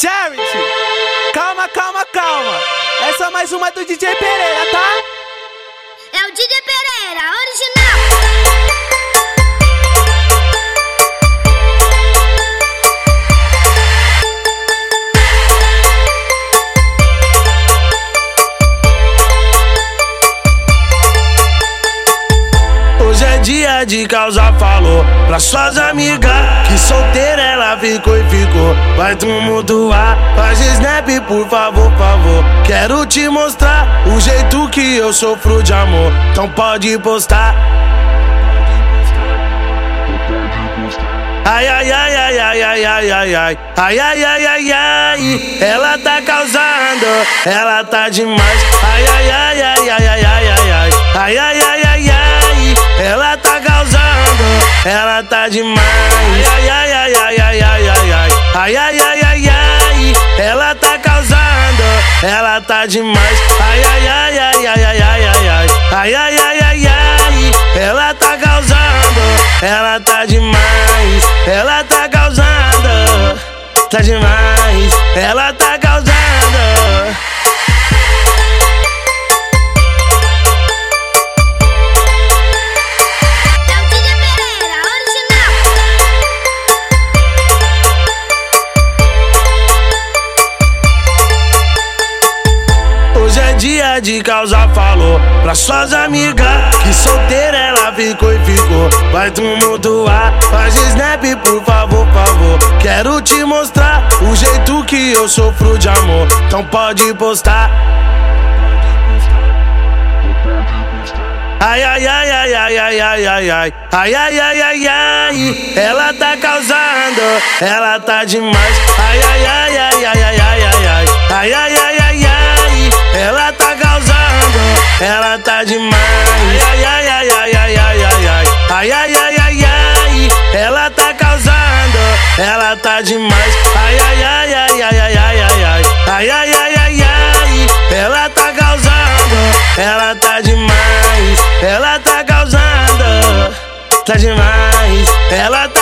Charity, calma, calma, calma. Essa é mais uma do DJ Pereira, tá? É o DJ Pereira, original. Dia de causar falou pra suas amigas Que solteira ela ficou e ficou Vai tumultuar, faz snap por favor, favor Quero te mostrar o jeito que eu sofro de amor Então pode postar Ai, ai, ai, ai, ai, ai, ai, ai, ai, ai, ai, ai, ai, ai, ela tá causando, ela tá demais. Ai, ai, ai, ai, ai, ai, ai, ai, ai, ai, ai, ai, ai, ela tá demais. Ai, ai, ai, ai, ai, ai, ai, ai, ai, ai, ai, ai, ai, ela tá causando, ela tá demais. Ai, ai, ai, ai, ai, ai, ai, ai, ai, ai, ai, ai, ai, ai, ela tá causando, ela tá demais. Ela tá causando, tá demais. Ela tá causando. É de causar falou pra suas amigas Que solteira ela ficou e ficou Vai tumultuar, faz snap por favor, favor Quero te mostrar o jeito que eu sofro de amor Então pode postar Ai, ai, ai, ai, ai, ai, ai, ai, ai, ai, ai, ai, ai, ai, ela tá causando, ela tá demais. Ai, ai, ai, ai, ai, ai, ai, ai, ai, gosta demais. Ai, ai, ai, ai, ai, ai, ai, ai, ai, ai, ai, ai, ai, ela tá causando, ela tá demais. Ai, ai, ai, ai, ai, ai, ai, ai, ai, ai, ai, ai, ai, ai, ela tá causando, ela tá demais, ela tá causando, tá demais, ela tá